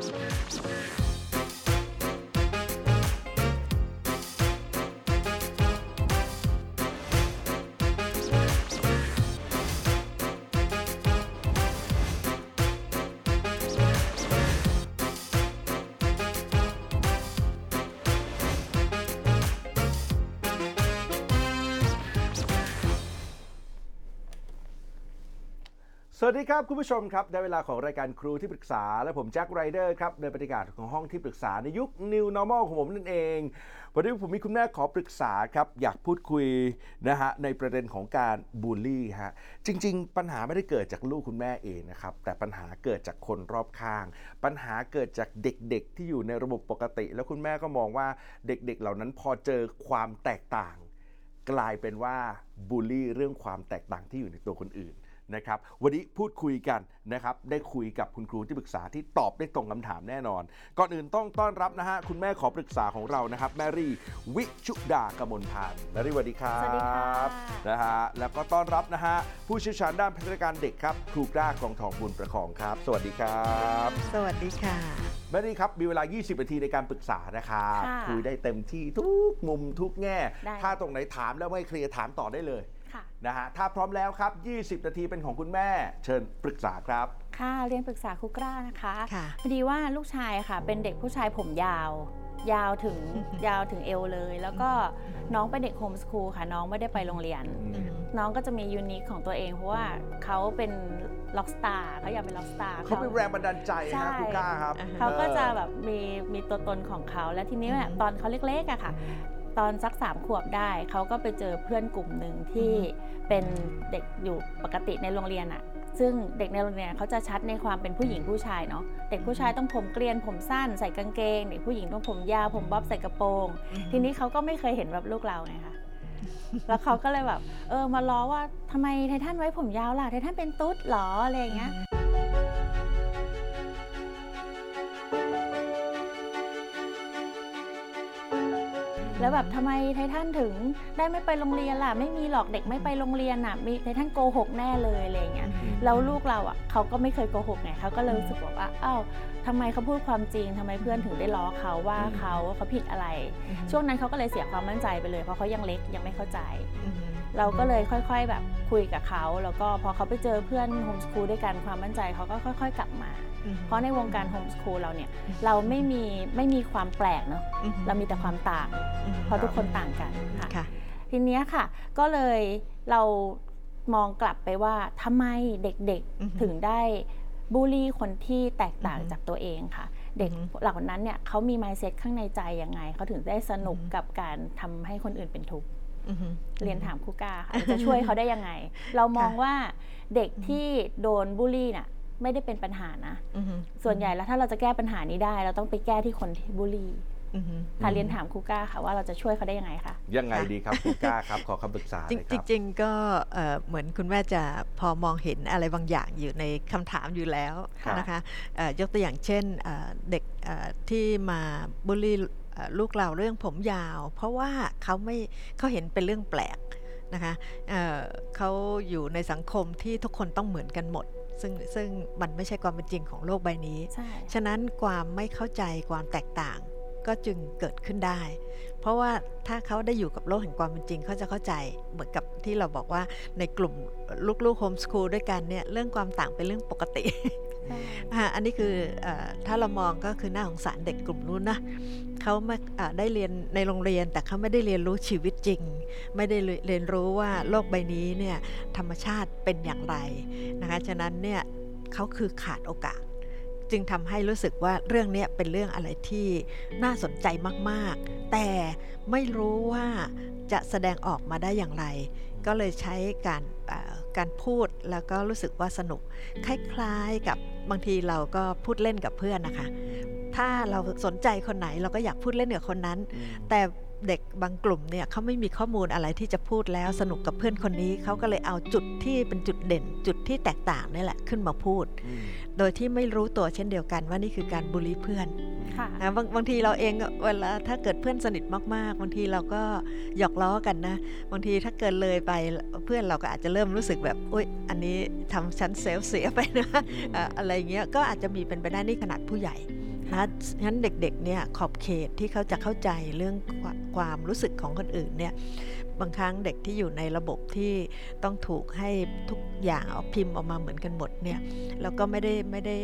Spare, spare. สวัสดีครับ คุณผู้ชมครับ ได้เวลาของรายการครูที่ปรึกษา และผมแจ็คไรเดอร์ครับในบรรยากาศของห้องที่ปรึกษาในยุค New Normal ของผมนั่นเองวันนี้ผมมีคุณแม่ขอปรึกษาครับ อยากพูดคุยนะฮะในประเด็นของการบูลลี่ฮะจริง ๆ ปัญหาไม่ได้เกิดจากลูกคุณแม่เองนะครับ แต่ปัญหาเกิดจากคนรอบข้าง ปัญหาเกิดจากเด็กๆ ที่อยู่ในระบบปกติ แล้วคุณแม่ก็มองว่าเด็กๆ เหล่านั้นพอเจอความแตกต่าง กลายเป็นว่าบูลลี่เรื่องความแตกต่างที่อยู่ในตัวคนอื่น นะครับ วันนี้พูดคุยกันนะครับ ได้คุยกับคุณครูที่ปรึกษาที่ตอบได้ตรงคำถามแน่นอน ก่อนอื่นต้องต้อนรับนะฮะคุณแม่ขอปรึกษาของเรานะครับ แมรี่วิชุดากมลพันธ์แมรี่สวัสดีครับสวัสดีค่ะนะฮะแล้วก็ต้อนรับนะฮะผู้เชี่ยวชาญด้านพัฒนาการเด็กครับครูกล้ากองทองบุญประคองครับ สวัสดีครับ สวัสดีค่ะแมรี่ครับมีเวลา 20 นาทีในการปรึกษานะครับค่ะคุยได้เต็มที่ทุกมุมทุกแง่ได้ถ้าตรงไหนถามแล้วไม่เคลียร์ถามต่อได้เลย ค่ะ นะฮะ ถ้าพร้อมแล้วครับ 20 นาทีเป็นของคุณแม่ เชิญปรึกษาครับ ค่ะ เรียนปรึกษาครูกล้านะคะค่ะ พอดีว่าลูกชายค่ะ เป็นเด็กผู้ชายผมยาว ยาวถึง ยาวถึงเอวเลย แล้วก็น้องเป็นเด็กโฮมสคูลค่ะ น้องไม่ได้ไปโรงเรียน น้องก็จะมี unique ของตัวเอง เพราะว่าเขาเป็น rock star เขาอยากเป็น rock star เขาเป็นแรงบันดาลใจใช่ นะคุณกล้าครับอ่าฮะเขาก็จะออแบบมีมีตัวตนของเขาและทีนี้เนี่ยอืมตอนเขาเล็กๆอะค่ะ ตอนสักสามขวบได้เขาก็ไปเจอเพื่อนกลุ่มหนึ่งที่เป็นเด็กอยู่ปกติในโรงเรียนอะซึ่งเด็กในโรงเรียนเขาจะชัดในความเป็นผู้หญิงผู้ชายเนาะเด็กผู้ชายต้องผมเกลียนผมสั้นใส่กางเกงเด็กผู้หญิงต้องผมยาวผมบ๊อบใส่กระโปรง ทีนี้เขาก็ไม่เคยเห็นแบบลูกเราไงคะแล้วเขาก็เลยแบบเออมาล้อว่าทำไมไททันไว้ผมยาวล่ะไททันเป็นตุ๊ดเหรออะไรอย่างเงี้ย แล้วแบบทำไมไททันถึงได้ไม่ไปโรงเรียนล่ะ ไม่มีหรอกเด็กไม่ไปโรงเรียนอะมีไททันโกหกแน่เลยอะไรอย่างเงี้ยแล้วลูกเราอะเขาก็ไม่เคยโกหกไงเขาก็เลยรู้สึกว่าอ้าวทำไมเขาพูดความจริงทำไมเพื่อนถึงได้ล้อเขาว่าเขาว่าเขาผิดอะไร ช่วงนั้นเขาก็เลยเสียความมั่นใจไปเลยเพราะเขายังเล็กยังไม่เข้าใจเราก็เลยค่อย ๆ แบบคุยกับเขา แล้วก็พอเขาไปเจอเพื่อนโฮมสคูลด้วยกันความมั่นใจเขาก็ค่อย ๆ กลับมา เพราะในวงการโฮมสคูลเราเนี่ยเราไม่มีไม่มีความแปลกเนาะเรามีแต่ความต่าง เพราะทุกคนต่างกันค่ะค่ะทีเนี้ยค่ะก็เลยเรามองกลับไปว่าทำไมเด็กอือฮึๆถึงได้บูลลี่คนที่แตกต่างอือฮึจากตัวเองค่ะ เด็กอือฮึเหล่านั้นเนี่ยเขามี mindset ข้างในใจยังไงเขาถึงได้สนุกกับการทำให้คนอื่นเป็นทุกข์เรียนถามครูก้าค่ะจะช่วยเขาได้ยังไง เรามองว่าเด็กที่โดนบูลลี่น่ะ ไม่ได้เป็นปัญหานะ ส่วนใหญ่แล้วถ้าเราจะแก้ปัญหานี้ได้ เราต้องไปแก้ที่คนที่บูลลี่ค่ะเรียนถามครูก้าค่ะว่าเราจะช่วยเขาได้ยังไงคะยังไงดีครับคุณกล้าครับขอคำปรึกษาจริเลงยครับจริงๆก็เอ่อเหมือนคุณแม่จะพอมองเห็นอะไรบางอย่างอยู่ในคำถามอยู่แล้วครับนะคะเอ่อยกตัวอย่างเช่นเอ่อเด็กเอ่อที่มาบูลลี่เอ่อลูกเราเรื่องผมยาว เพราะว่าเขาไม่เขาเห็นเป็นเรื่องแปลกนะคะเอ่อเขาอยู่ในสังคมที่ทุกคนต้องเหมือนกันหมด ซึ่งซึ่งมันไม่ใช่ความเป็นจริงของโลกใบนี้ใช่ฉะนั้นความไม่เข้าใจความแตกต่าง ก็จึงเกิดขึ้นได้ เพราะว่าถ้าเขาได้อยู่กับโลกแห่งความเป็นจริงเขาจะเข้าใจเหมือนกับที่เราบอกว่าในกลุ่มลูกๆโฮมสคูลด้วยกันเนี่ยเรื่องความต่างเป็นเรื่องปกติใช่อ่าอันนี้คือเออถ้าเรามองก็คือน่าสงสารเด็กกลุ่มนู้นนะเขาไม่อ่าได้เรียนในโรงเรียนแต่เขาไม่ได้เรียนรู้ชีวิตจริง ไม่ได้เรียนรู้ว่าโลกใบนี้เนี่ยธรรมชาติเป็นอย่างไรนะคะฉะนั้นเนี่ยเขาคือขาดโอกาส จึงทำให้รู้สึกว่าเรื่องเนี้ยเป็นเรื่องอะไรที่น่าสนใจมากๆ แต่ไม่รู้ว่าจะแสดงออกมาได้อย่างไร ก็เลยใช้การเอ่อการพูดแล้วก็รู้สึกว่าสนุก คล้ายๆกับบางทีเราก็พูดเล่นกับเพื่อนนะคะ ถ้าเราสนใจคนไหนเราก็อยากพูดเล่นกับคนนั้น แต่ เด็กบางกลุ่มเนี่ยเขาไม่มีข้อมูลอะไรที่จะพูดแล้วสนุกกับเพื่อนคนนี้เขาก็เลยเอาจุดที่เป็นจุดเด่น จุดที่แตกต่างนี่แหละขึ้นมาพูดอืมโดยที่ไม่รู้ตัวเช่นเดียวกันว่านี่คือการบูลลี่เพื่อนค่ะนะบางบางทีเราเองก็เวลาถ้าเกิดเพื่อนสนิทมากๆ บางทีเราก็หยอกล้อกันนะ บางทีถ้าเกิดเลยไปเพื่อนเราก็อาจจะเริ่มรู้สึกแบบอุ้ยอันนี้ทำฉันเซลฟ์เสียไปนะเอ่ออะไรเงี้ยก็อาจจะมีเป็นไปได้นี่ขนาดผู้ใหญ่ นะงั้นเด็กๆเนี่ยขอบเขตที่เขาจะเข้าใจเรื่องควความรู้สึกของคนอื่นเนี่ยบางครั้งเด็กที่อยู่ในระบบที่ต้องถูกให้ทุกอย่างเอาพิมพ์ออกมาเหมือนกันหมดเนี่ยแล้วก็ไม่ได้ไม่ได้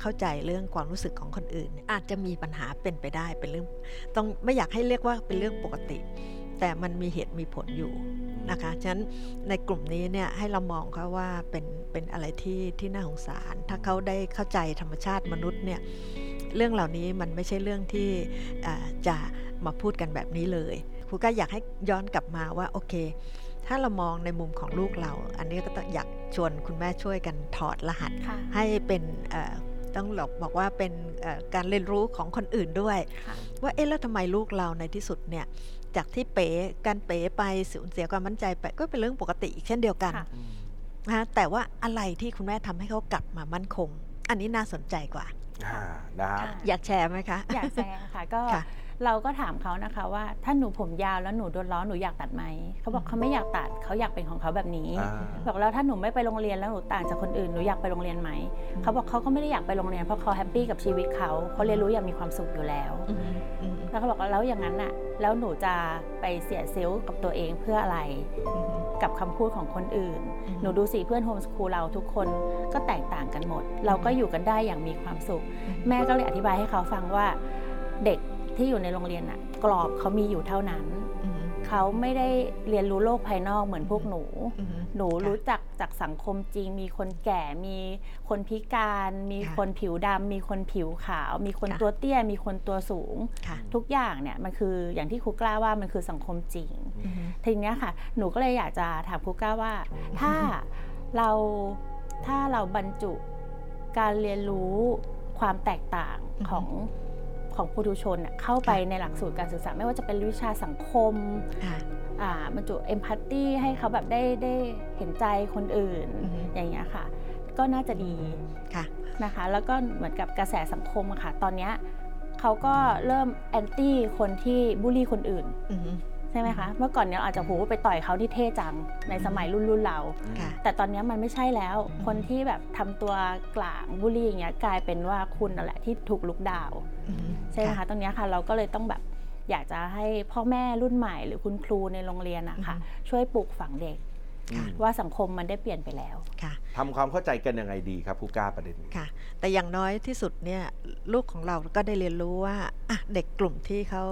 เข้าใจเรื่องความรู้สึกของคนอื่น อาจจะมีปัญหาเป็นไปได้เป็นเรื่องต้องไม่อยากให้เรียกว่าเป็นเรื่องปกติ แต่มันมีเหตุมีผลอยู่นะคะฉะนั้นในกลุ่มนี้เนี่ยให้เรามองเขาว่าเป็นเป็นอะไรที่ที่น่าสงสาร ถ้าเขาได้เข้าใจธรรมชาติมนุษย์เนี่ย เรื่องเหล่านี้มันไม่ใช่เรื่องที่อ่าจะมาพูดกันแบบนี้เลยครูก็อยากให้ย้อนกลับมาว่าโอเค ถ้าเรามองในมุมของลูกเรา อันนี้ก็ต้องอยากชวนคุณแม่ช่วยกันถอดรหัสค่ะให้เป็นเอ่อต้องหลอกบอกว่าเป็นเอ่อการเรียนรู้ของคนอื่นด้วยค่ะว่าเอ๊ะแล้วทำไมลูกเราในที่สุดเนี่ยจากที่เป๋การเป๋ไปสูญเสียความมั่นใจไปก็เป็นเรื่องปกติอีกเช่นเดียวกันค่ะอืมนะแต่ว่าอะไรที่คุณแม่ทำให้เขากลับมามั่นคง อันนี้น่าสนใจกว่า อ่านะฮะค่ะอยากแชร์ไหมคะ อยากแชร์ค่ะก็ค่ะ เราก็ถามเขานะคะว่าถ้าหนูผมยาวแล้วหนูโดนล้อหนูอยากตัดไหมเขาบอกเขาไม่อยากตัดเขาอยากเป็นของเขาแบบนี้อ่าบอกแล้วถ้าหนูไม่ไปโรงเรียนแล้วหนูต่างจากคนอื่นหนูอยากไปโรงเรียนไหมเขาบอกเขาก็ไม่ได้อยากไปโรงเรียนเพราะเขา happy กับชีวิตเขาเขาเรียนรู้อย่างมีความสุขอยู่แล้วอืมอืมแล้วเขาบอกว่าแล้วอย่างนั้นน่ะแล้วหนูจะไปเสีย self กับตัวเองเพื่ออะไรอืมกับคำพูดของคนอื่นอืมหนูดูสิเพื่อนโฮมสคูลเราทุกคนก็แตกต่างกันหมด เราก็อยู่กันได้อย่างมีความสุข แม่ก็เลยอธิบายให้เขาฟังว่าเด็ก ที่อยู่ในโรงเรียนน่ะกรอบเขามีอยู่เท่านั้นอืมเขาไม่ได้เรียนรู้โลกภายนอกเหมือนพวกหนูอืมหนูค่ะรู้จักจากสังคมจริง มีคนแก่ มีคนพิการ มีค่ะคนผิวดำ มีคนผิวขาว มีคนค่ะตัวเตี้ย มีคนตัวสูงค่ะทุกอย่างเนี่ยมันคืออย่างที่ครูกล้าว่ามันคือสังคมจริงอืมทีเนี้ยค่ะ หนูก็เลยอยากจะถามครูก้าว่า ถ้าเราถ้าเราบรรจุการเรียนรู้ความแตกต่างอือฮึของ ของปุถุชนน่ะเข้าไปในหลักสูตรการศึกษา ไม่ว่าจะเป็นวิชาสังคมค่ะอ่าบรรจุเอมพัตตีให้เขาแบบได้ได้เห็นใจคนอื่นอือฮึอย่างเงี้ยค่ะ ก็น่าจะดีค่ะนะคะ แล้วก็เหมือนกับกระแสสังคมอะค่ะ ตอนเนี้ยเขาก็เริ่มแอนตี้คนที่บูลลี่คนอื่นอืมใช่ไหมคะ เมื่อก่อนเนี่ยเราอาจจะโหไปต่อยเขาที่เท่จังในสมัยรุ่นรุ่นเราค่ะแต่ตอนเนี้ยมันไม่ใช่แล้วอืมคนที่แบบทำตัวกลางบูลลี่อย่างเงี้ยกลายเป็นว่าคุณนั่นแหละที่ถูกลุกดาวอืม ใช่ไหมคะตรงเนี้ยค่ะเราก็เลยต้องแบบอยากจะให้พ่อแม่รุ่นใหม่หรือคุณครูในโรงเรียนอะค่ะช่วยปลูกฝังเด็กอืม ว่าสังคมมันได้เปลี่ยนไปแล้วค่ะทำความเข้าใจกันยังไงดีครับผู้กล้าประเด็นนี้ค่ะ แต่อย่างน้อยที่สุดเนี่ยลูกของเราก็ได้เรียนรู้ว่าอะเด็กกลุ่มที่เขา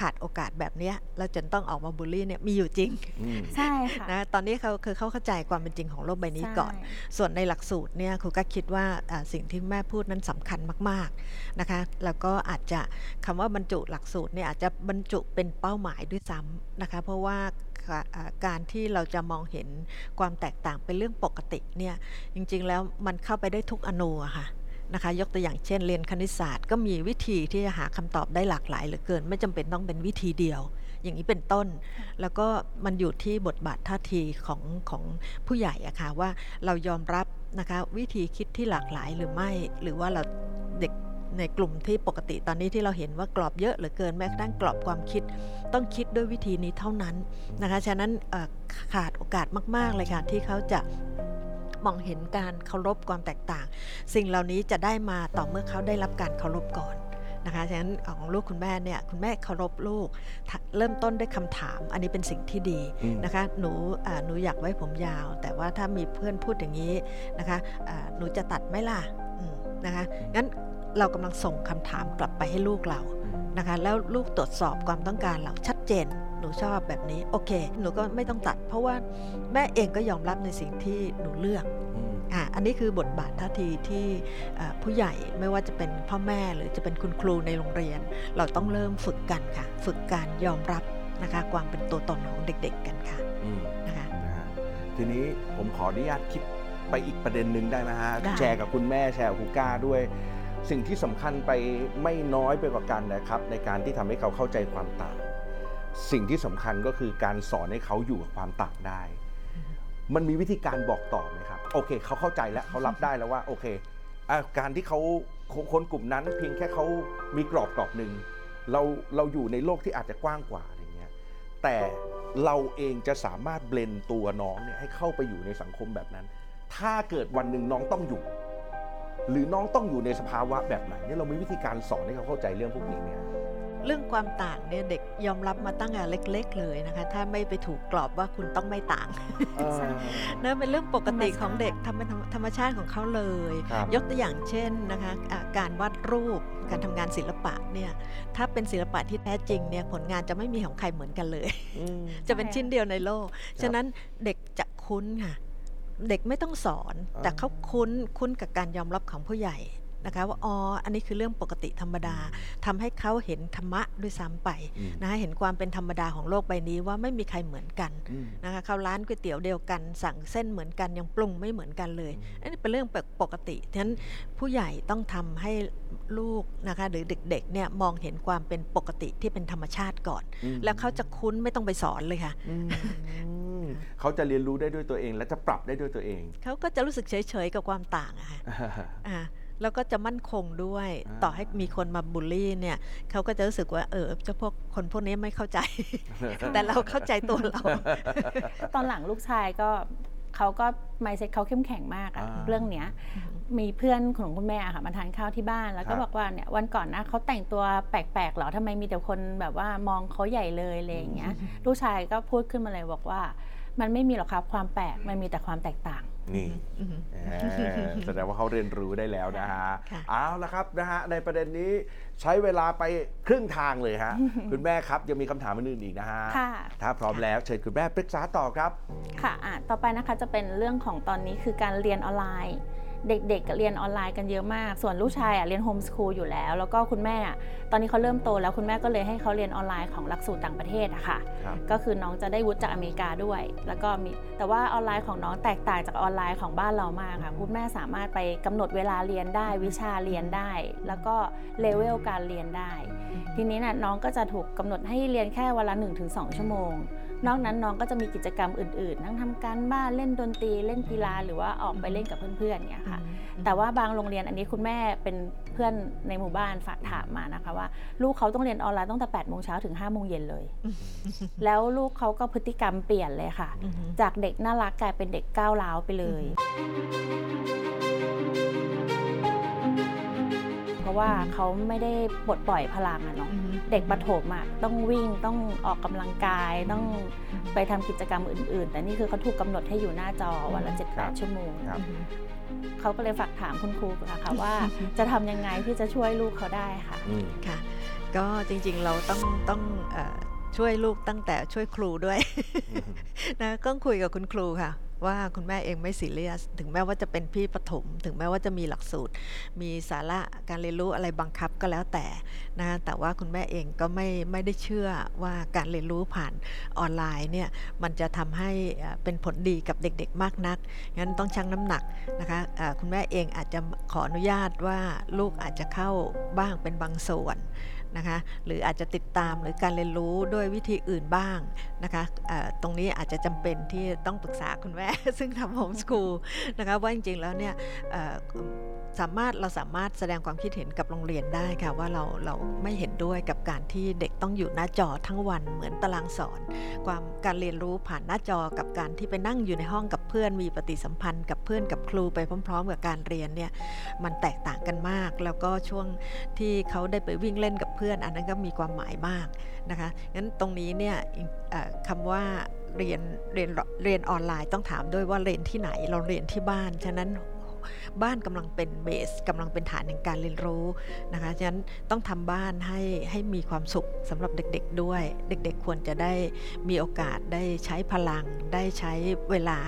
ขาดโอกาสแบบเนี้ยแล้วจนต้องออกมาบูลลี่เนี่ยมีอยู่จริงอืม ใช่ค่ะ นะตอนนี้เขาคือเขาเข้าใจความเป็นจริงของโลกใบนี้ก่อน ใช่ ส่วนในหลักสูตรเนี่ยครูก็คิดว่าอ่าสิ่งที่แม่พูดนั้นสำคัญมากๆนะคะ แล้วก็อาจจะคำว่าบรรจุหลักสูตรเนี่ยอาจจะบรรจุเป็นเป้าหมายด้วยซ้ำนะคะ เพราะว่าค่ะอ่า การที่เราจะมองเห็นความแตกต่างเป็นเรื่องปกติเนี่ยจริงๆแล้วมันเข้าไปได้ทุกอนูค่ะนะคะยกตัวอย่างเช่นเรียนคณิตศาสตร์ ก็มีวิธีที่จะหาคำตอบได้หลากหลายเหลือเกิน ไม่จำเป็นต้องเป็นวิธีเดียว อย่างนี้เป็นต้น แล้วก็มันอยู่ที่บทบาทท่าทีของของผู้ใหญ่อะค่ะว่าเรายอมรับนะคะวิธีคิดที่หลากหลายหรือไม่หรือว่าเราเด็ก ในกลุ่มที่ปกติตอนนี้ที่เราเห็นว่ากรอบเยอะเหลือเกินแม้กระทั่งกรอบความคิด ต้องคิดด้วยวิธีนี้เท่านั้นนะคะฉะนั้นขาดโอกาสมาก ๆ เลยค่ะที่เขาจะมองเห็นการเคารพความแตกต่าง สิ่งเหล่านี้จะได้มาต่อเมื่อเขาได้รับการเคารพก่อนนะคะฉะนั้นของลูกคุณแม่เนี่ยคุณแม่เคารพลูกเริ่มต้นด้วยคำถาม อันนี้เป็นสิ่งที่ดีนะคะหนูหนูอยากไว้ผมยาว แต่ว่าถ้ามีเพื่อนพูดอย่างนี้นะคะหนูจะตัดไหมล่ะนะคะงั้น เรากำลังส่งคำถามกลับไปให้ลูกเรานะคะแล้วลูกตรวจสอบความต้องการเราชัดเจน หนูชอบแบบนี้โอเค หนูก็ไม่ต้องตัด เพราะว่าแม่เองก็ยอมรับในสิ่งที่หนูเลือกอืมอะอันนี้คือบทบาทท่าทีที่อ่าผู้ใหญ่ไม่ว่าจะเป็นพ่อแม่หรือจะเป็นคุณครูในโรงเรียน เราต้องเริ่มฝึกกันค่ะ ฝึกการยอมรับนะคะความเป็นตัวตนของเด็ก ๆกันค่ะอืมนะคะนะฮะทีนี้ผมขออนุญาตคิดไปอีกประเด็นหนึ่งได้ไหมฮะได้แชร์กับคุณแม่แชร์กับคุณก้าด้วย สิ่งที่สำคัญไปไม่น้อยไปกว่ากันนะครับ ในการที่ทำให้เขาเข้าใจความต่าง สิ่งที่สำคัญก็คือการสอนให้เขาอยู่กับความต่างได้ มันมีวิธีการบอกต่อไหมครับ โอเคเขาเข้าใจแล้วเขารับได้แล้วว่าโอเคอการที่เขาคนกลุ่มนั้น เพียงแค่เขามีกรอบกรอบหนึ่งเราเราอยู่ในโลกที่อาจจะกว้างกว่าอะไรเงี้ยแต่เราเองจะสามารถเบลนตัวน้องเนี่ยให้เข้าไปอยู่ในสังคมแบบนั้น ถ้าเกิดวันหนึ่งน้องต้องอยู่ หรือน้องต้องอยู่ในสภาวะแบบไหนเนี่ยเรามีวิธีการสอนให้เขาเข้าใจเรื่องพวกนี้ไหมฮะเรื่องความต่างเนี่ยเด็กยอมรับมาตั้งแต่เล็ก ๆ เลยนะคะ ถ้าไม่ไปถูกกรอบว่าคุณต้องไม่ต่างนั่นเป็นเรื่องปกติของเด็กทำเป็นธรรมชาติของเขาเลยครับยกตัวอย่างเช่นนะคะอ่าการวาดรูปการทำงานศิลปะเนี่ยถ้าเป็นศิลปะที่แท้จริงเนี่ยผลงานจะไม่มีของใครเหมือนกันเลยอืมจะเป็นใช่ชิ้นเดียวในโลก ฉะนั้นเด็กจะคุ้นค่ะ เด็กไม่ต้องสอนอแต่เขาคุ้นคุ้นกับการยอมรับของผู้ใหญ่ นะคะว่าอ๋ออันนี้คือเรื่องปกติธรรมดาทำให้เขาเห็นธรรมะด้วยซ้ำไปอืมนะคะเห็นความเป็นธรรมดาของโลกใบนี้ว่าไม่มีใครเหมือนกันอืมนะคะเข้าร้านก๋วยเตี๋ยวเดียวกัน สั่งเส้นเหมือนกันยังปรุงไม่เหมือนกันเลยอืมอันนี้เป็นเรื่องปกติฉะนั้นผู้ใหญ่ต้องทำให้ลูกนะคะหรือเด็กๆเนี่ยมองเห็นความเป็นปกติที่เป็นธรรมชาติก่อนอืมแล้วเขาจะคุ้นไม่ต้องไปสอนเลยค่ะอืมเขาจะเรียนรู้ได้ด้วยตัวเอง และจะปรับได้ด้วยตัวเอง เขาก็จะรู้สึกเฉยๆกับความต่างอะค่ะอ่า แล้วก็จะมั่นคงด้วยอ่าต่อให้มีคนมาบูลลี่เนี่ยเขาก็จะรู้สึกว่าเออเจ้าพวกคนพวกนี้ไม่เข้าใจ แต่เราเข้าใจตัวเรา ตอนหลังลูกชายก็เขาก็ไมเซ็ตเขาเข้มแข็งมากอะอ่าเรื่องเนี้ยมีเพื่อนของคุณแม่อะค่ะมาทานข้าวที่บ้านแล้วครัก็บบอกว่าเนี่ยวันก่อนนะเขาแต่งตัวแปลกๆเหรอทำไมมีแต่คนแบบว่ามองเขาใหญ่เลยอะไรอย่างเงี้ยลูกชายก็พูดขึ้นมาเลยบอกว่า มันไม่มีหรอกครับความแปลกมันมีแต่ความแตกต่าง นี่อืมแหมแสดงว่าเขาเรียนรู้ได้แล้วนะฮะค่ะเอาละครับนะฮะในประเด็นนี้ใช้เวลาไปครึ่งทางเลยฮะคุณแม่ครับยังมีคำถามอื่นๆอีกนะฮะค่ะถ้าพร้อมแล้วเชิญคุณแม่ปรึกษาต่อครับค่ะอะต่อไปนะคะจะเป็นเรื่องของตอนนี้คือการเรียนออนไลน์ เด็กๆเรียนออนไลน์กันเยอะมาก ส่วนลูกชายอะเรียนโฮมสคูลอยู่แล้ว แล้วก็คุณแม่อะตอนนี้เขาเริ่มโตแล้วคุณแม่ก็เลยให้เขาเรียนออนไลน์ของหลักสูตรต่างประเทศอะค่ะ ครับ ก็คือน้องจะได้วุฒิจากอเมริกาด้วย แล้วก็มีแต่ว่าออนไลน์ของน้องแตกต่างจากออนไลน์ของบ้านเรามากค่ะคุณแม่สามารถไปกำหนดเวลาเรียนได้ วิชาเรียนได้ แล้วก็เลเวลการเรียนได้ ทีนี้น่ะน้องก็จะถูกกำหนดให้เรียนแค่วันละ1-2 ชั่วโมง นอกนั้นน้องก็จะมีกิจกรรมอื่นๆ นั่งทำการบ้านเล่นดนตรีเล่นกีฬาหรือว่าออกไปเล่นกับเพื่อนๆเนี่ยค่ะ แต่ว่าบางโรงเรียนอันนี้คุณแม่เป็นเพื่อนในหมู่บ้านฝากถามมานะคะว่า ลูกเขาต้องเรียนออนไลน์ตั้งแต่8โมงเช้าถึง5โมงเย็นเลย แล้วลูกเขาก็พฤติกรรมเปลี่ยนเลยค่ะอืมจากเด็กน่ารักกลายเป็นเด็กก้าวร้าวไปเลยเพ ราะว่าเขาไม่ได้ปลดปล่อยพลังอะเนาะอืมเด็กประถมอะต้องวิ่งต้องออกกำลังกายต้องไปทำกิจกรรมอื่น ๆ แต่นี่คือเขาถูกกำหนดให้อยู่หน้าจอวันละ7จ็ดครัแปบดชั่วโมงครับเขาก็เลยฝากถามคุณครูค่ะว่าจะทำยังไงที่จะช่วยลูกเขาได้ค่ะอืมค่ะ ก็จริงๆเราต้องต้องเอ่อช่วยลูกตั้งแต่ช่วยครูด้วยนะต้องคุยกับคุณครูค่ะ ว่าคุณแม่เองไม่ซีเรียส ถึงแม้ว่าจะเป็นพี่ประถมถึงแม้ว่าจะมีหลักสูตร มีสาระการเรียนรู้อะไรบังคับก็แล้วแต่นะแต่ว่าคุณแม่เองก็ไม่ไม่ได้เชื่อว่าการเรียนรู้ผ่านออนไลน์เนี่ยมันจะทำให้เป็นผลดีกับเด็กๆมากนักงั้นต้องชั่งน้ำหนักนะคะเอ่อคุณแม่เองอาจจะขออนุญาตว่าลูกอาจจะเข้าบ้างเป็นบางส่วน นะคะหรืออาจจะติดตามหรือการเรียนรู้ด้วยวิธีอื่นบ้างนะคะตรงนี้อาจจะจำเป็นที่ต้องปรึกษาคุณแม่ ซึ่งทำโฮมสคูลนะคะว่าจริงๆแล้วเนี่ยสามารถเราสามารถแสดงความคิดเห็นกับโรงเรียนได้ค่ะว่าเราเราไม่เห็นด้วยกับการที่เด็กต้องอยู่หน้าจอทั้งวันเหมือนตารางสอน ความการเรียนรู้ผ่านหน้าจอกับการที่ไปนั่งอยู่ในห้องกับเพื่อนมีปฏิสัมพันธ์กับเพื่อนกับครูไปพร้อม ๆ กับการเรียนเนี่ยมันแตกต่างกันมาก แล้วก็ช่วงที่เขาได้ไปวิ่งเล่นกับเพื่อน อันนั้นก็มีความหมายมากนะคะงั้นตรงนี้เนี่ยคำว่าเรียนเรียนเรียนออนไลน์ต้องถามด้วยว่าเรียนที่ไหนเราเรียนที่บ้าน ฉะนั้น บ้านกำลังเป็นเบสกำลังเป็นฐานแห่งการเรียนรู้นะคะฉะนั้นต้องทำบ้านให้ให้มีความสุขสำหรับเด็กๆด้วย เด็กๆควรจะได้มีโอกาสได้ใช้พลัง ได้ใช้เวลา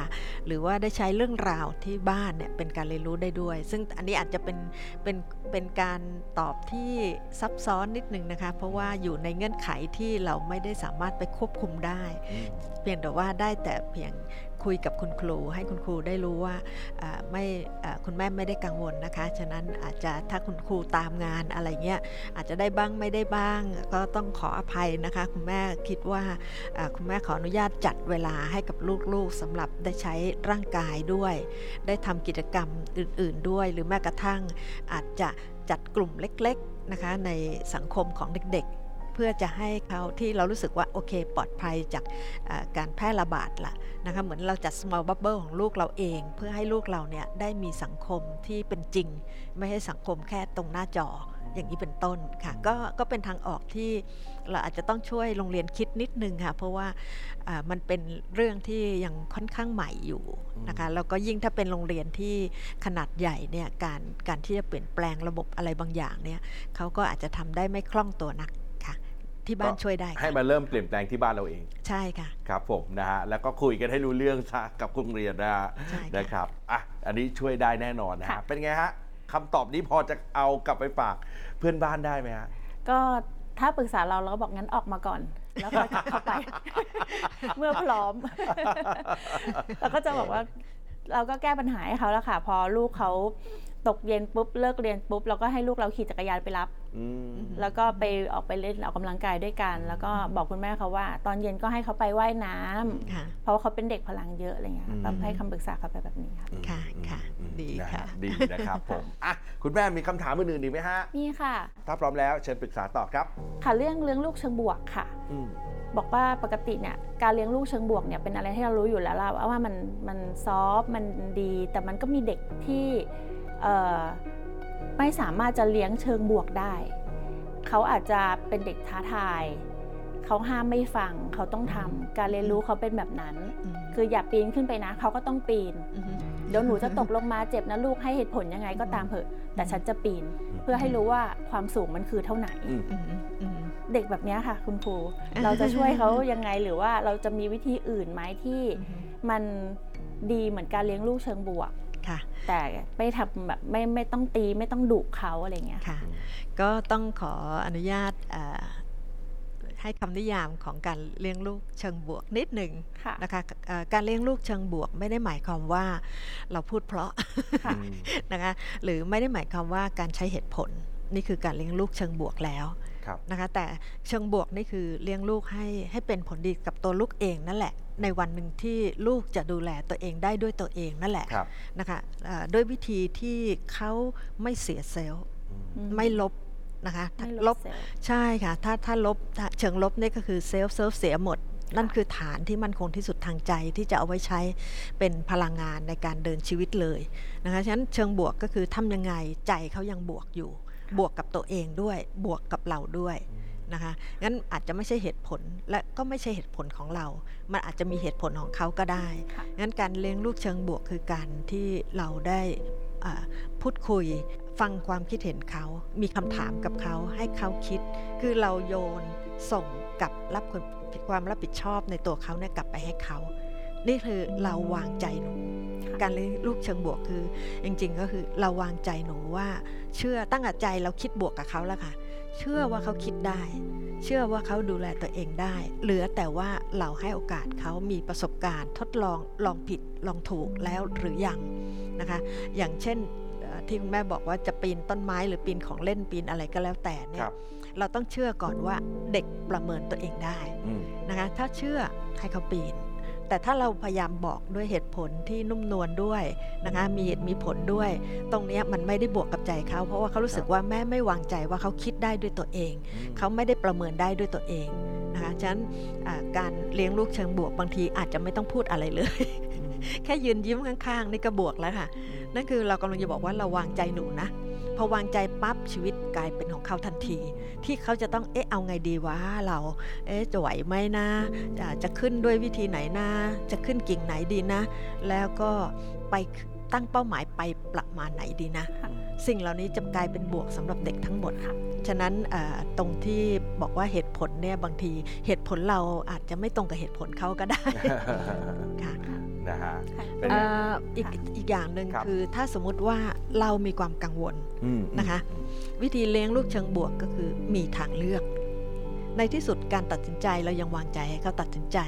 หรือว่าได้ใช้เรื่องราวที่บ้านเนี่ยเป็นการเรียนรู้ได้ด้วย ซึ่งอันนี้อาจจะเป็นเป็นเป็นการตอบที่ซับซ้อนนิดนึงนะคะ เพราะว่าอยู่ในเงื่อนไขที่เราไม่ได้สามารถไปควบคุมได้อืมเพียงแต่ว่าได้แต่เพียง คุยกับคุณครู ให้คุณครูได้รู้ว่าไม่คุณแม่ไม่ได้กังวลนะคะ ฉะนั้นอาจจะถ้าคุณครูตามงานอะไรเงี้ยอาจจะได้บ้างไม่ได้บ้าง ก็ต้องขออภัยนะคะ คุณแม่คิดว่าอ่าคุณแม่ขออนุญาตจัดเวลาให้กับลูกๆสำหรับได้ใช้ร่างกายด้วย ได้ทำกิจกรรมอื่น ๆด้วย หรือแม้กระทั่งอาจจะจัดกลุ่มเล็ก ๆนะคะในสังคมของเด็กๆ เพื่อจะให้เขาที่เรารู้สึกว่าโอเคปลอดภัยจากการแพร่ระบาดละนะคะเหมือนเราจัด small bubble ของลูกเราเอง เพื่อให้ลูกเราเนี่ยได้มีสังคมที่เป็นจริง ไม่ให้สังคมแค่ตรงหน้าจออย่างนี้เป็นต้นค่ะก็ก็เป็นทางออกที่เราอาจจะต้องช่วยโรงเรียนคิดนิดนึงค่ะ เพราะว่ามันเป็นเรื่องที่ยังค่อนข้างใหม่อยู่นะคะแล้วก็ยิ่งถ้าเป็นโรงเรียนที่ขนาดใหญ่เนี่ยการการที่จะเปลี่ยนแปลงระบบอะไรบางอย่างเนี่ยเขาก็อาจจะทำได้ไม่คล่องตัวนัก ที่บ้านก็ช่วยได้ให้ค่ะมาเริ่มเปลี่ยนแปลงที่บ้านเราเอง ใช่ค่ะ ครับผมนะฮะแล้วก็คุยกันให้รู้เรื่องซะกับโรงเรียนนะฮะใช่ค่ะ นะครับอะอันนี้ช่วยได้แน่นอนนะฮะค่ะ เป็นไงฮะคำตอบนี้พอจะเอากลับไปฝากเพื่อนบ้านได้ไหมฮะ ก็ถ้าปรึกษาเราเราก็บอกงั้นออกมาก่อน แล้วค่อยกลับเข้าไป เมื่อพร้อม เราก็จะบอกว่า เราก็แก้ปัญหาให้เขาแล้วค่ะ พอลูกเขา ตกเย็นปุ๊บเลิกเรียนปุ๊บเราก็ให้ลูกเราขี่จักรยานไปรับ อืมแล้วก็ไปออกไปเล่นออกกำลังกายด้วยกัน แล้วก็บอกคุณแม่เขาว่า ตอนเย็นก็ให้เขาไปว่ายน้ำค่ะ เพราะว่าเขาเป็นเด็กพลังเยอะอะไรเงี้ยอืมแบบให้คำปรึกษาเขาไปแบบนี้ค่ะ ค่ะค่ะอืมดีนฮค่ะ ดีนะครับผมอะคุณแม่มีคำถามอื่นๆอีกไหมฮะ นี่ค่ะ ถ้าพร้อมแล้วเชิญปรึกษาต่อครับ ค่ะเรื่องเลี้ยงลูกเชิงบวกค่ะ อืม บอกว่าปกติเนี่ยการเลี้ยงลูกเชิงบวกเนี่ยเป็นอะไรที่เรารู้อยู่แล้วล่ะว่ามันมันซอฟต์มันดี แต่มันก็มีเด็กที่เอ่อ ไม่สามารถจะเลี้ยงเชิงบวกได้ เขาอาจจะเป็นเด็กท้าทาย เขาห้ามไม่ฟัง เขาต้องทำการเรียนรู้เขาเป็นแบบนั้นอืมคืออย่าปีนขึ้นไปนะ เขาก็ต้องปีนอืมเดี๋ยวหนูจะตกลงมาเจ็บนะลูกให้เหตุผลยังไงก็ตามเถอะ แต่ฉันจะปีน เพื่อให้รู้ว่าความสูงมันคือเท่าไหนอืมอืมอืมเด็กแบบเนี้ยค่ะ คุณครู เราจะช่วยเขายังไงหรือว่าเราจะมีวิธีอื่นไหมที่อืมมันดีเหมือนการเลี้ยงลูกเชิงบวกค่ะ แต่ไม่ทำแบบไม่ไม่ต้องตีไม่ต้องดุเขาอะไรเงี้ยค่ะ ก็ต้องขออนุญาตเอ่อให้คำนิยามของการเลี้ยงลูกเชิงบวกนิดหนึ่งค่ะนะคะเอ่อการเลี้ยงลูกเชิงบวกไม่ได้หมายความว่าเราพูดเพราะค่ะนะคะหรือไม่ได้หมายความว่าการใช้เหตุผลนี่คือการเลี้ยงลูกเชิงบวกแล้วครับ นะคะแต่เชิงบวกนี่คือเลี้ยงลูกให้ให้เป็นผลดีกับตัวลูกเองนั่นแหละ ในวันหนึ่งที่ลูกจะดูแลตัวเองได้ด้วยตัวเองนั่นแหละครับนะคะเอ่อด้วยวิธีที่เขาไม่เสีย self อืมไม่ลบนะคะถ้าไม่ลบ self ใช่ค่ะถ้าถ้าลบถ้าเชิงลบนี่ก็คือ self self เสียหมด นั่นคือฐานที่มั่นคงที่สุดทางใจที่จะเอาไว้ใช้เป็นพลังงานในการเดินชีวิตเลยนะคะฉะนั้นเชิงบวกก็คือทำยังไงใจเขายังบวกอยู่ บวกกับตัวเองด้วย บวกกับเราด้วยนะคะงั้นอาจจะไม่ใช่เหตุผลและก็ไม่ใช่เหตุผลของเรา มันอาจจะมีเหตุผลของเขาก็ได้ค่ะงั้นการเลี้ยงลูกเชิงบวกคือการที่เราได้อ่าพูดคุยฟังความคิดเห็นเขา มีคำถามกับเขาให้เขาคิด คือเราโยนส่งกับรับความความรับผิดชอบในตัวเขาเนี่ยกลับไปให้เขา นี่คือเราวางใจหนูค่ะการเลี้ยงลูกเชิงบวกคือ จริง ๆ ก็คือเราวางใจหนูว่า เชื่อตั้งแต่ใจเราคิดบวกกับเขาแล้วค่ะ เชื่อว่าเขาคิดได้ เชื่อว่าเขาดูแลตัวเองได้ เหลือแต่ว่าเราให้โอกาสเขามีประสบการณ์ ทดลองลองผิดลองถูกแล้วหรือยังนะคะ อย่างเช่นเอ่อที่คุณแม่บอกว่าจะปีนต้นไม้หรือปีนของเล่นปีนอะไรก็แล้วแต่เนี่คยรับเราต้องเชื่อก่อนว่าเด็กประเมินตัวเองได้อืมนะคะถ้าเชื่อให้เขาปีน แต่ถ้าเราพยายามบอกด้วยเหตุผลที่นุ่มนวลด้วยนะคะมีเหตุมีผลด้วย ตรงเนี้ยมันไม่ได้บวกกับใจเขา เพราะว่าเขารู้สึกว่าแม่ไม่วางใจว่าเขาคิดได้ด้วยตัวเอง เขาไม่ได้ประเมินได้ด้วยตัวเองนะคะฉะนั้นอ่าการเลี้ยงลูกเชิงบวกบางทีอาจจะไม่ต้องพูดอะไรเลย แค่ยืนยิ้มข้างๆนี่ก็บวกแล้วค่ะ นั่นคือเรากำลังจะบอกว่าเราวางใจหนูนะพ อวางใจปั๊บชีวิตกลายเป็นของเขาทันที ที่เขาจะต้องเอ๊ะเอาไงดีวะเรา เอ๊ะจะไหวไหมนะจะจะขึ้นด้วยวิธีไหนนะ จะขึ้นกิ่งไหนดีนะ แล้วก็ไปตั้งเป้าหมายไปประมาณไหนดีนะค่ะสิ่งเหล่านี้จะกลายเป็นบวกสำหรับเด็กทั้งหมดค่ะฉะนั้นเอ่อตรงที่บอกว่าเหตุผลเนี่ยบางทีเหตุผลเราอาจจะไม่ตรงกับเหตุผลเขาก็ได้ค่ะ นะฮะค่ะเป็นไงเอ่ออีกค่ะอีกอย่างหนึ่งครับ คือถ้าสมมุติว่าเรามีความกังวลอืมนะคะ วิธีเลี้ยงลูกเชิงบวกก็คือมีทางเลือก ในที่สุดการตัดสินใจเรายังวางใจให้เขาตัดสินใจ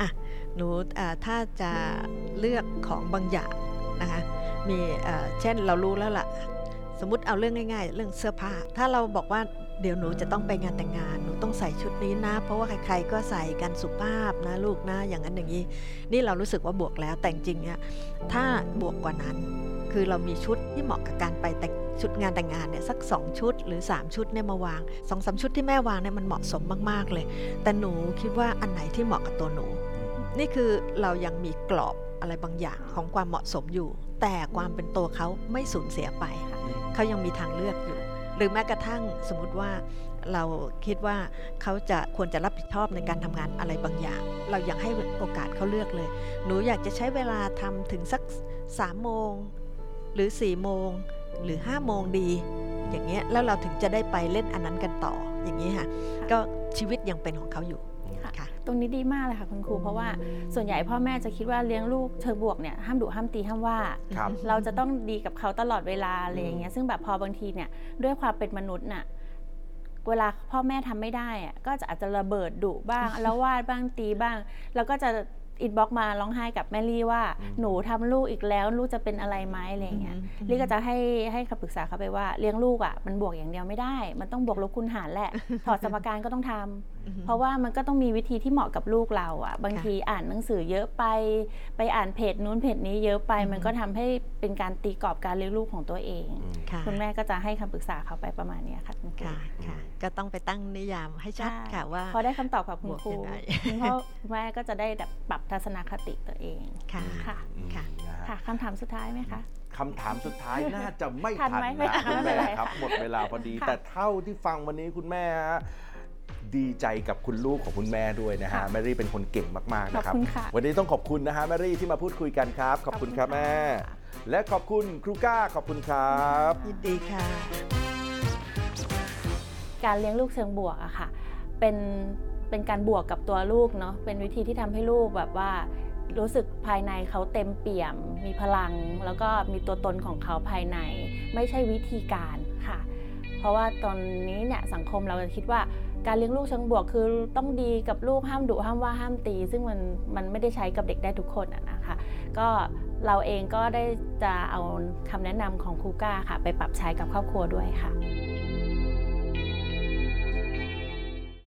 อะหนูอ่าถ้าจะเลือกของบางอย่างนะคะมีเอ่อเช่นเรารู้แล้วล่ะ สมมติเอาเรื่องง่าย ๆ เรื่องเสื้อผ้า ถ้าเราบอกว่า เดี๋ยวหนูจะต้องไปงานแต่งงาน หนูต้องใส่ชุดนี้นะ เพราะว่าใครๆก็ใส่กันสุภาพนะลูกนะ อย่างนั้นอย่างนี้ นี่เรารู้สึกว่าบวกแล้ว แต่จริงๆเนี่ยถ้าบวกกว่านั้น คือเรามีชุดที่เหมาะกับการไปแต่งชุดงานแต่งงานเนี่ยสัก 2 ชุดหรือ 3 ชุดเนี่ยมาวางสองสามชุดที่แม่วางเนี่ยมันเหมาะสมมากๆเลย แต่หนูคิดว่าอันไหนที่เหมาะกับตัวหนู นี่คือเรายังมีกรอบอะไรบางอย่างของความเหมาะสมอยู่ แต่ความเป็นตัวเขาไม่สูญเสียไปเขายังมีทางเลือกอยู่ รือแม้กระทั่งสมมติว่าเราคิดว่าเขาจะควรจะรับผิดชอบในการทำงานอะไรบางอย่าง เราอยากให้โอกาสเขาเลือกเลย หนูอยากจะใช้เวลาทำถึงสัก3โมง หรือ4โมง หรือ5โมงดี อย่างเงี้ยแล้วเราถึงจะได้ไปเล่นอันนั้นกันต่ออย่างนี้ค่ะก็ชีวิตยังเป็นของเขาอยู่ ค่ะค่ะ ตรงนี้ดีมากเลยค่ะคุณครู เพราะว่าส่วนใหญ่พ่อแม่จะคิดว่าเลี้ยงลูกเชิงบวกเนี่ยห้ามดุห้ามตีห้ามว่า ครับ เราจะต้องดีกับเขาตลอดเวลาอะไรอย่างเงี้ยซึ่งแบบพอบางทีเนี่ยด้วยความเป็นมนุษย์น่ะเวลาพ่อแม่ทำไม่ได้อะก็จะอาจจะระเบิดดุบ้าง แล้วว้ากบ้างตีบ้าง แล้วก็จะ inbox มาร้องไห้กับแม่ลี่ว่า อืม หนูทำลูกอีกแล้วลูกจะเป็นอะไรไหมอะไรอย่างเงี้ย ลี่ก็จะให้ให้คำปรึกษาเขาไปว่าเลี้ยงลูกอะมันบวกอย่างเดียวไม่ได้ มันต้องบวกลบคูณหารแหละ ถอดสมการก็ต้องทำเพราะว่ามันก็ต้องมีวิธีที่เหมาะกับลูกเราอะ บางทีอ่านหนังสือเยอะไป ไปอ่านเพจนู้นเพจนี้เยอะไปอืมมันก็ทำให้เป็นการตีกรอบการเลี้ยงลูกของตัวเองอืมค่ะคุณแม่ก็จะให้คำปรึกษาเขาไปประมาณเนี้ยค่ะคุณครูค่ะค่ะ ก็ต้องไปตั้งนิยามให้ชัดใช่ค่ะว่า พอได้คำตอบกับคุณบวกครูยังไงคุณพ่อคุณแม่ก็จะได้แบบปรับทัศนคติตัวเองค่ะค่ะอืมค่ะนะฮะค่ะคำถามสุดท้ายไหมคะคำถามสุดท้ายน่าจะไม่ทัทันนไหมไม่นะทันคุณไม่เป็นแม่ไรครับหมดเวลาพอดีค่ะแต่เท่าที่ฟังวันนี้คุณแม่ฮะ ดีใจกับคุณลูกของคุณแม่ด้วยนะฮะ ค่ะแมรี่เป็นคนเก่งมาก ๆ นะครับ ขอบคุณค่ะวันนี้ต้องขอบคุณนะฮะแมรี่ที่มาพูดคุยกันครับ ขอบคุณครับแม่ และขอบคุณครูก้าขอบคุณครับ ยินดีค่ะ การเลี้ยงลูกเชิงบวกอะค่ะ เป็นเป็นการบวกกับตัวลูกเนาะ เป็นวิธีที่ทำให้ลูกแบบว่า รู้สึกภายในเขาเต็มเปี่ยม มีพลัง แล้วก็มีตัวตนของเขาภายใน ไม่ใช่วิธีการค่ะ เพราะว่าตอนนี้เนี่ยสังคมเราจะคิดว่า การเลี้ยงลูกเชิงบวกคือต้องดีกับลูกห้ามดุห้ามว่าห้ามตี ซึ่งมันมันไม่ได้ใช้กับเด็กได้ทุกคนอะนะคะ ก็เราเองก็ได้จะเอาคำแนะนำของครูก้าค่ะ ไปปรับใช้กับครอบครัวด้วยค่ะ